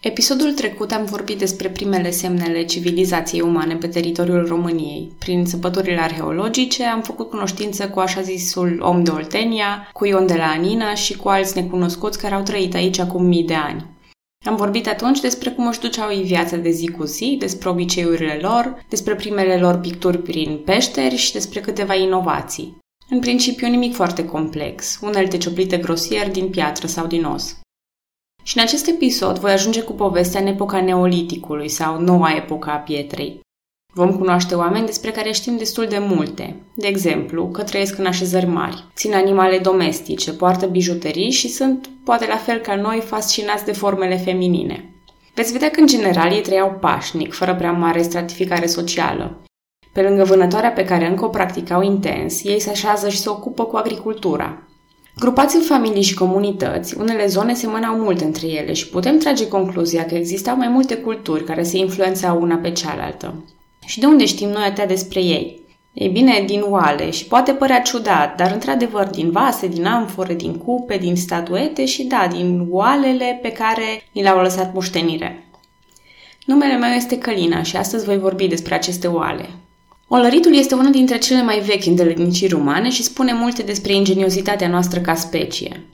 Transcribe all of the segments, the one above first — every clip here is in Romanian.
Episodul trecut am vorbit despre primele semnele civilizației umane pe teritoriul României. Prin săpăturile arheologice am făcut cunoștință cu așa zisul om de Oltenia, cu Ion de la Anina și cu alți necunoscuți care au trăit aici acum mii de ani. Am vorbit atunci despre cum își duceau ei viața de zi cu zi, despre obiceiurile lor, despre primele lor picturi prin peșteri și despre câteva inovații. În principiu nimic foarte complex, unelte cioplite grosier din piatră sau din os. Și în acest episod voi ajunge cu povestea în epoca neoliticului sau noua epoca a pietrei. Vom cunoaște oameni despre care știm destul de multe. De exemplu, că trăiesc în așezări mari, țin animale domestice, poartă bijuterii și sunt, poate la fel ca noi, fascinați de formele feminine. Veți vedea că, în general, ei trăiau pașnic, fără prea mare stratificare socială. Pe lângă vânătoarea pe care încă o practicau intens, ei se așează și se ocupă cu agricultura. Grupați în familii și comunități, unele zone semănau mult între ele și putem trage concluzia că existau mai multe culturi care se influențau una pe cealaltă. Și de unde știm noi atâtea despre ei? Ei bine, din oale și poate părea ciudat, dar într-adevăr din vase, din amfore, din cupe, din statuete și da, din oalele pe care ni le-au lăsat moștenire. Numele meu este Călina și astăzi voi vorbi despre aceste oale. Olăritul este una dintre cele mai vechi îndeletniciri umane și spune multe despre ingeniozitatea noastră ca specie.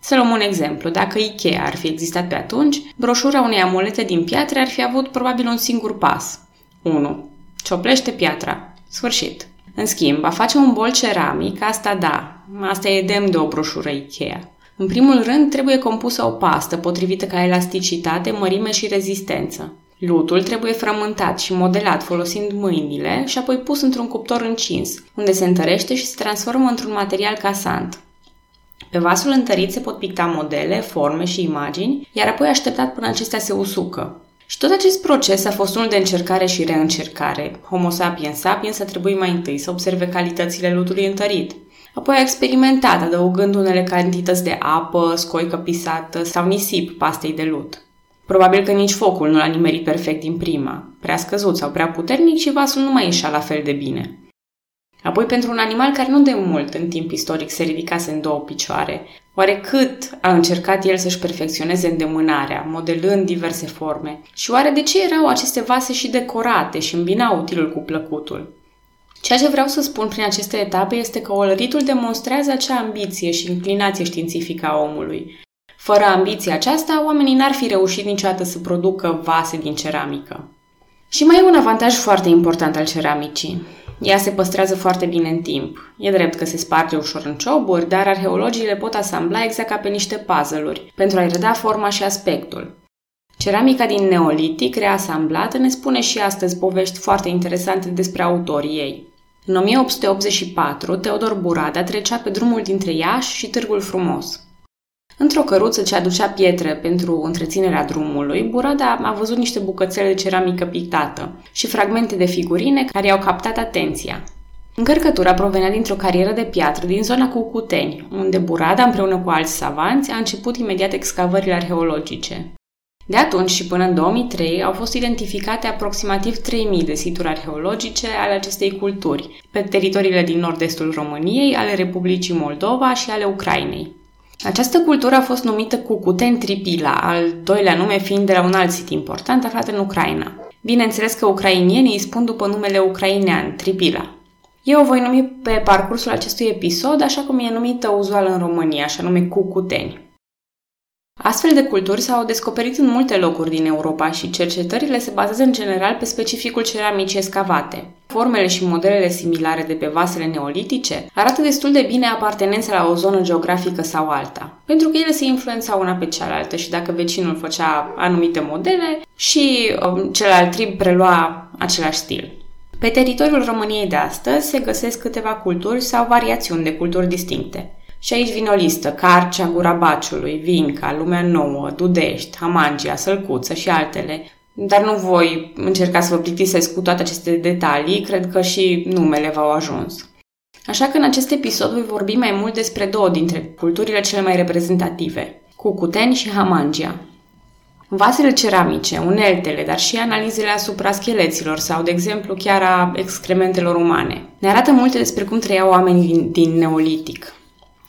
Să luăm un exemplu. Dacă Ikea ar fi existat pe atunci, broșura unei amulete din piatră ar fi avut probabil un singur pas. 1. Cioplește piatra. Sfârșit. În schimb, a face un bol ceramic, asta da, asta e demn de o broșură Ikea. În primul rând, trebuie compusă o pastă potrivită ca elasticitate, mărime și rezistență. Lutul trebuie frământat și modelat folosind mâinile și apoi pus într-un cuptor încins, unde se întărește și se transformă într-un material casant. Pe vasul întărit se pot picta modele, forme și imagini, iar apoi așteptat până acestea se usucă. Și tot acest proces a fost unul de încercare și reîncercare. Homo sapiens sapiens a trebuit mai întâi să observe calitățile lutului întărit. Apoi a experimentat, adăugând unele cantități de apă, scoică pisată sau nisip pastei de lut. Probabil că nici focul nu l-a nimerit perfect din prima, prea scăzut sau prea puternic și vasul nu mai ieșea la fel de bine. Apoi, pentru un animal care nu de mult în timp istoric se ridicase în două picioare, oare cât a încercat el să-și perfecționeze îndemânarea, modelând diverse forme? Și oare de ce erau aceste vase și decorate și îmbinau utilul cu plăcutul? Ceea ce vreau să spun prin aceste etape este că olăritul demonstrează acea ambiție și inclinație științifică a omului, fără ambiția aceasta, oamenii n-ar fi reușit niciodată să producă vase din ceramică. Și mai e un avantaj foarte important al ceramicii. Ea se păstrează foarte bine în timp. E drept că se sparge ușor în cioburi, dar arheologii le pot asambla exact ca pe niște puzzle-uri, pentru a-i reda forma și aspectul. Ceramica din Neolitic, reasamblată, ne spune și astăzi povești foarte interesante despre autorii ei. În 1884, Teodor Burada trecea pe drumul dintre Iași și Târgul Frumos. Într-o căruță ce aducea pietre pentru întreținerea drumului, Burada a văzut niște bucățele de ceramică pictată și fragmente de figurine care i-au captat atenția. Încărcătura provenea dintr-o carieră de piatră din zona Cucuteni, unde Burada, împreună cu alți savanți, a început imediat excavările arheologice. De atunci și până în 2003 au fost identificate aproximativ 3.000 de situri arheologice ale acestei culturi, pe teritoriile din nord-estul României, ale Republicii Moldova și ale Ucrainei. Această cultură a fost numită Cucuten Tripila, al doilea nume fiind de la un alt sit important aflat în Ucraina. Bineînțeles că ucrainienii îi spun după numele ucrainean, Tripila. Eu o voi numi pe parcursul acestui episod așa cum e numită uzual în România, așa nume Cucuteni. Astfel de culturi s-au descoperit în multe locuri din Europa și cercetările se bazează în general pe specificul ceramicii escavate. Formele și modelele similare de pe vasele neolitice arată destul de bine apartenența la o zonă geografică sau alta, pentru că ele se influențau una pe cealaltă și dacă vecinul făcea anumite modele și um, celălalt trib prelua același stil. Pe teritoriul României de astăzi se găsesc câteva culturi sau variațiuni de culturi distincte. Și aici vine o listă, Carcea, Gura Baciului, Vinca, Lumea Nouă, Dudești, Hamangia, Sălcuță și altele. Dar nu voi încerca să vă plictisesc cu toate aceste detalii, cred că și numele v-au ajuns. Așa că în acest episod voi vorbi mai mult despre două dintre culturile cele mai reprezentative, Cucuteni și Hamangia. Vasele ceramice, uneltele, dar și analizele asupra scheleților sau, de exemplu, chiar a excrementelor umane, ne arată multe despre cum trăiau oamenii din, din Neolitic.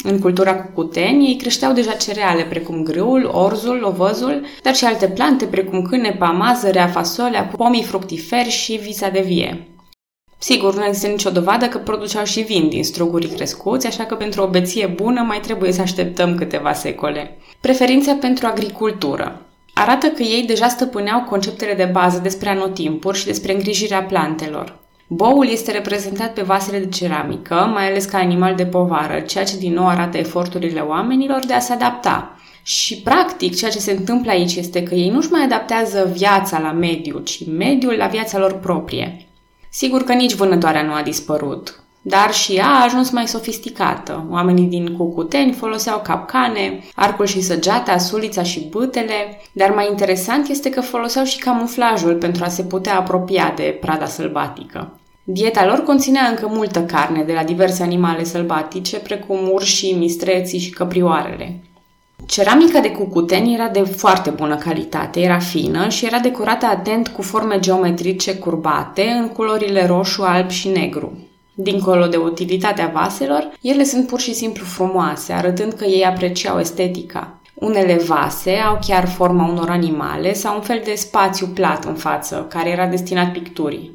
În cultura cucuteni, ei creșteau deja cereale precum grâul, orzul, ovăzul, dar și alte plante precum cânepa, mazărea, fasolea, pomii fructiferi și visa de vie. Sigur, nu există nicio dovadă că produceau și vin din strugurii crescuți, așa că pentru o beție bună mai trebuie să așteptăm câteva secole. Preferința pentru agricultură arată că ei deja stăpâneau conceptele de bază despre anotimpuri și despre îngrijirea plantelor. Boul este reprezentat pe vasele de ceramică, mai ales ca animal de povară, ceea ce din nou arată eforturile oamenilor de a se adapta. Și, practic, ceea ce se întâmplă aici este că ei nu-și mai adaptează viața la mediu, ci mediul la viața lor proprie. Sigur că nici vânătoarea nu a dispărut, dar și ea a ajuns mai sofisticată. Oamenii din Cucuteni foloseau capcane, arcul și săgeata, sulița și bâtele, dar mai interesant este că foloseau și camuflajul pentru a se putea apropia de prada sălbatică. Dieta lor conținea încă multă carne de la diverse animale sălbatice, precum urșii, mistreții și căprioarele. Ceramica de cucuteni era de foarte bună calitate, era fină și era decorată atent cu forme geometrice curbate în culorile roșu, alb și negru. Dincolo de utilitatea vaselor, ele sunt pur și simplu frumoase, arătând că ei apreciau estetica. Unele vase au chiar forma unor animale sau un fel de spațiu plat în față, care era destinat picturii.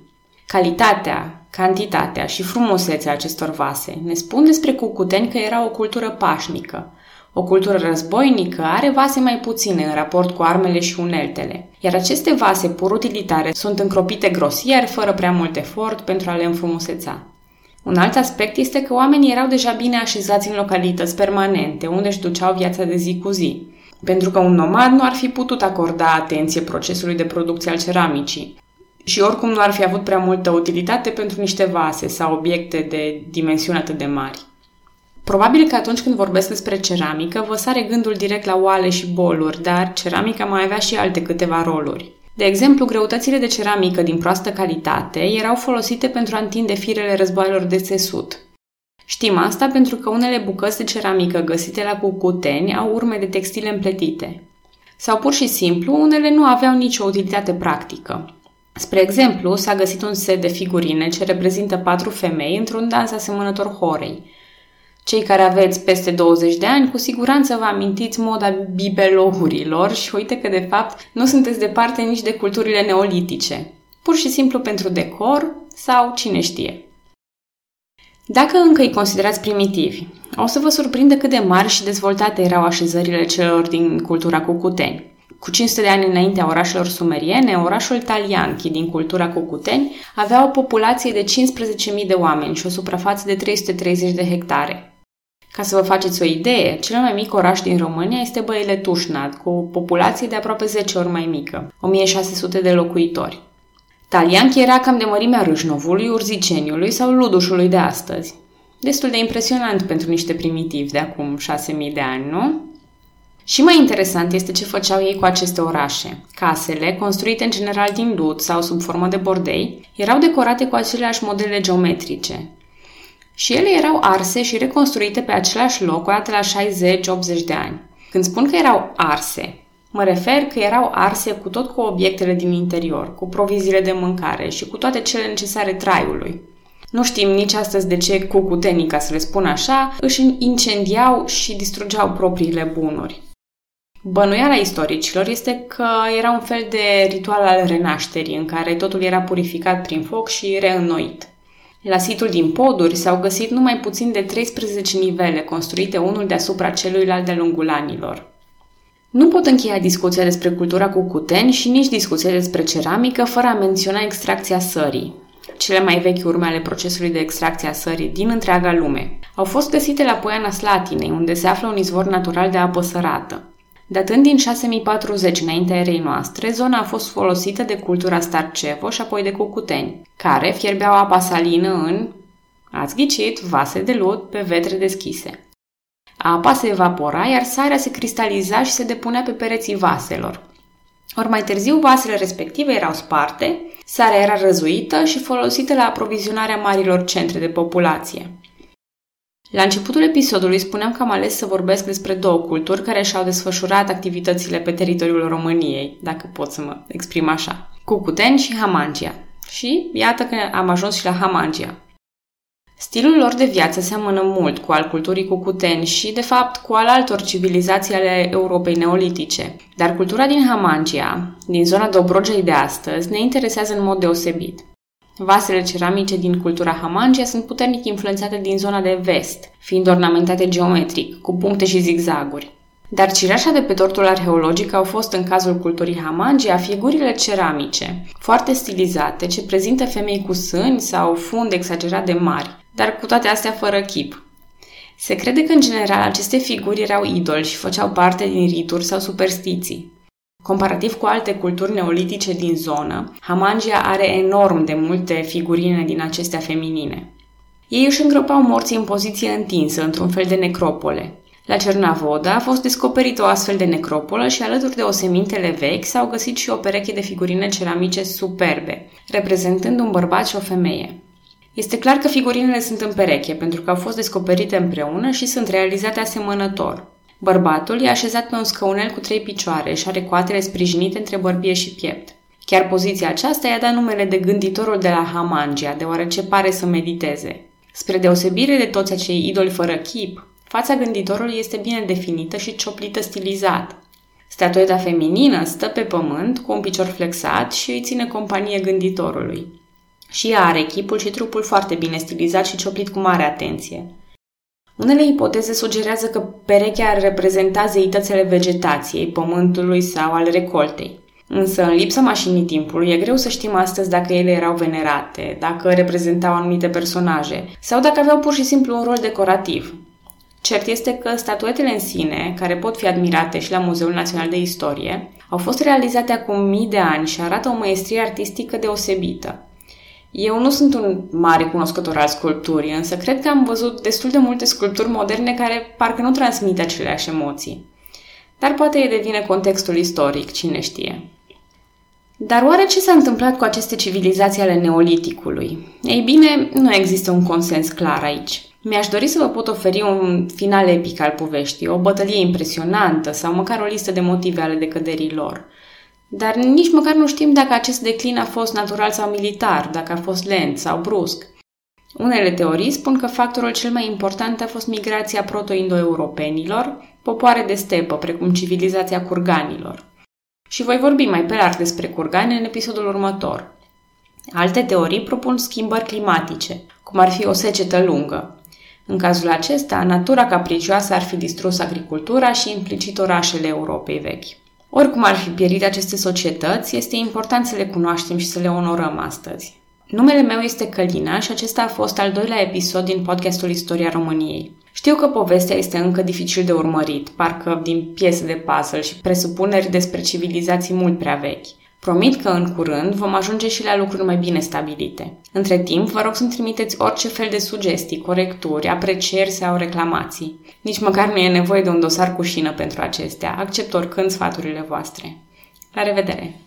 Calitatea, cantitatea și frumusețea acestor vase ne spun despre cucuteni că era o cultură pașnică, o cultură războinică are vase mai puține în raport cu armele și uneltele, iar aceste vase pur utilitare sunt încropite grosier, fără prea mult efort, pentru a le înfrumuseța. Un alt aspect este că oamenii erau deja bine așezați în localități permanente, unde își duceau viața de zi cu zi, pentru că un nomad nu ar fi putut acorda atenție procesului de producție al ceramicii. Și oricum nu ar fi avut prea multă utilitate pentru niște vase sau obiecte de dimensiuni atât de mari. Probabil că atunci când vorbesc despre ceramică, vă sare gândul direct la oale și boluri, dar ceramica mai avea și alte câteva roluri. De exemplu, greutățile de ceramică din proastă calitate erau folosite pentru a întinde firele războaielor de țesut. Știm asta pentru că unele bucăți de ceramică găsite la cucuteni au urme de textile împletite. Sau pur și simplu, unele nu aveau nicio utilitate practică. Spre exemplu, s-a găsit un set de figurine ce reprezintă patru femei într-un dans asemănător horei, cei care aveți peste 20 de ani, cu siguranță vă amintiți moda bibelohurilor și uite că, de fapt, nu sunteți departe nici de culturile neolitice. Pur și simplu pentru decor sau cine știe. Dacă încă îi considerați primitivi, o să vă surprinde cât de mari și dezvoltate erau așezările celor din cultura cucuteni. Cu 500 de ani înaintea orașelor sumeriene, orașul Talianchi din cultura cucuteni avea o populație de 15.000 de oameni și o suprafață de 330 de hectare. Ca să vă faceți o idee, cel mai mic oraș din România este Băile Tușnad, cu o populație de aproape 10 ori mai mică, 1600 de locuitori. Talianchi era cam de mărimea Râșnovului, Urziceniului sau Ludușului de astăzi. Destul de impresionant pentru niște primitivi de acum 6000 de ani, nu? Și mai interesant este ce făceau ei cu aceste orașe. Casele, construite în general din lut sau sub formă de bordei, erau decorate cu aceleași modele geometrice, și ele erau arse și reconstruite pe același loc o dată la 60-80 de ani. Când spun că erau arse, mă refer că erau arse cu tot cu obiectele din interior, cu proviziile de mâncare și cu toate cele necesare traiului. Nu știm nici astăzi de ce cucutenii, ca să le spun așa, își incendiau și distrugeau propriile bunuri. Bănuiala istoricilor este că era un fel de ritual al renașterii, în care totul era purificat prin foc și reînnoit. La situl din poduri s-au găsit numai puțin de 13 nivele construite unul deasupra celuilalt de lungul anilor. Nu pot încheia discuția despre cultura cu cuteni și nici discuția despre ceramică fără a menționa extracția sării. Cele mai vechi urme ale procesului de extracție a sării din întreaga lume au fost găsite la Poiana Slatinei, unde se află un izvor natural de apă sărată. Datând din 6040 înaintea erei noastre, zona a fost folosită de cultura Starcevo și apoi de cucuteni, care fierbeau apa salină în, ați ghicit, vase de lut pe vetre deschise. Apa se evapora, iar sarea se cristaliza și se depunea pe pereții vaselor. Ori mai târziu, vasele respective erau sparte, sarea era răzuită și folosită la aprovizionarea marilor centre de populație. La începutul episodului spuneam că am ales să vorbesc despre două culturi care și-au desfășurat activitățile pe teritoriul României, dacă pot să mă exprim așa. Cucuteni și Hamangia. Și iată că am ajuns și la Hamangia. Stilul lor de viață seamănă mult cu al culturii cucuteni și, de fapt, cu al altor civilizații ale Europei neolitice. Dar cultura din Hamangia, din zona Dobrogei de astăzi, ne interesează în mod deosebit. Vasele ceramice din cultura Hamangia sunt puternic influențate din zona de vest, fiind ornamentate geometric, cu puncte și zigzaguri. Dar cireașa de pe tortul arheologic au fost în cazul culturii Hamangia figurile ceramice, foarte stilizate, ce prezintă femei cu sâni sau funde exagerat de mari, dar cu toate astea fără chip. Se crede că, în general, aceste figuri erau idoli și făceau parte din rituri sau superstiții. Comparativ cu alte culturi neolitice din zonă, Hamangia are enorm de multe figurine din acestea feminine. Ei își îngropau morții în poziție întinsă, într-un fel de necropole. La Cernavoda a fost descoperită o astfel de necropolă și alături de osemintele vechi s-au găsit și o pereche de figurine ceramice superbe, reprezentând un bărbat și o femeie. Este clar că figurinele sunt în pereche, pentru că au fost descoperite împreună și sunt realizate asemănător. Bărbatul e așezat pe un scăunel cu trei picioare și are coatele sprijinite între bărbie și piept. Chiar poziția aceasta i-a dat numele de gânditorul de la Hamangia, deoarece pare să mediteze. Spre deosebire de toți acei idoli fără chip, fața gânditorului este bine definită și cioplită stilizat. Statueta feminină stă pe pământ cu un picior flexat și îi ține companie gânditorului. Și ea are chipul și trupul foarte bine stilizat și cioplit cu mare atenție. Unele ipoteze sugerează că perechea ar reprezenta zeitățile vegetației, pământului sau al recoltei. Însă, în lipsa mașinii timpului, e greu să știm astăzi dacă ele erau venerate, dacă reprezentau anumite personaje sau dacă aveau pur și simplu un rol decorativ. Cert este că statuetele în sine, care pot fi admirate și la Muzeul Național de Istorie, au fost realizate acum mii de ani și arată o maestrie artistică deosebită. Eu nu sunt un mare cunoscător al sculpturii, însă cred că am văzut destul de multe sculpturi moderne care parcă nu transmit aceleași emoții. Dar poate e de vine contextul istoric, cine știe. Dar oare ce s-a întâmplat cu aceste civilizații ale neoliticului? Ei bine, nu există un consens clar aici. Mi-aș dori să vă pot oferi un final epic al poveștii, o bătălie impresionantă sau măcar o listă de motive ale decăderii lor. Dar nici măcar nu știm dacă acest declin a fost natural sau militar, dacă a fost lent sau brusc. Unele teorii spun că factorul cel mai important a fost migrația proto-indo-europenilor, popoare de stepă, precum civilizația curganilor. Și voi vorbi mai pe larg despre curgani în episodul următor. Alte teorii propun schimbări climatice, cum ar fi o secetă lungă. În cazul acesta, natura capricioasă ar fi distrus agricultura și implicit orașele Europei vechi. Oricum ar fi pierit aceste societăți, este important să le cunoaștem și să le onorăm astăzi. Numele meu este Călina și acesta a fost al doilea episod din podcastul Istoria României. Știu că povestea este încă dificil de urmărit, parcă din piese de puzzle și presupuneri despre civilizații mult prea vechi. Promit că în curând vom ajunge și la lucruri mai bine stabilite. Între timp, vă rog să-mi trimiteți orice fel de sugestii, corecturi, aprecieri sau reclamații. Nici măcar nu e nevoie de un dosar cu șină pentru acestea. Accept oricând sfaturile voastre. La revedere!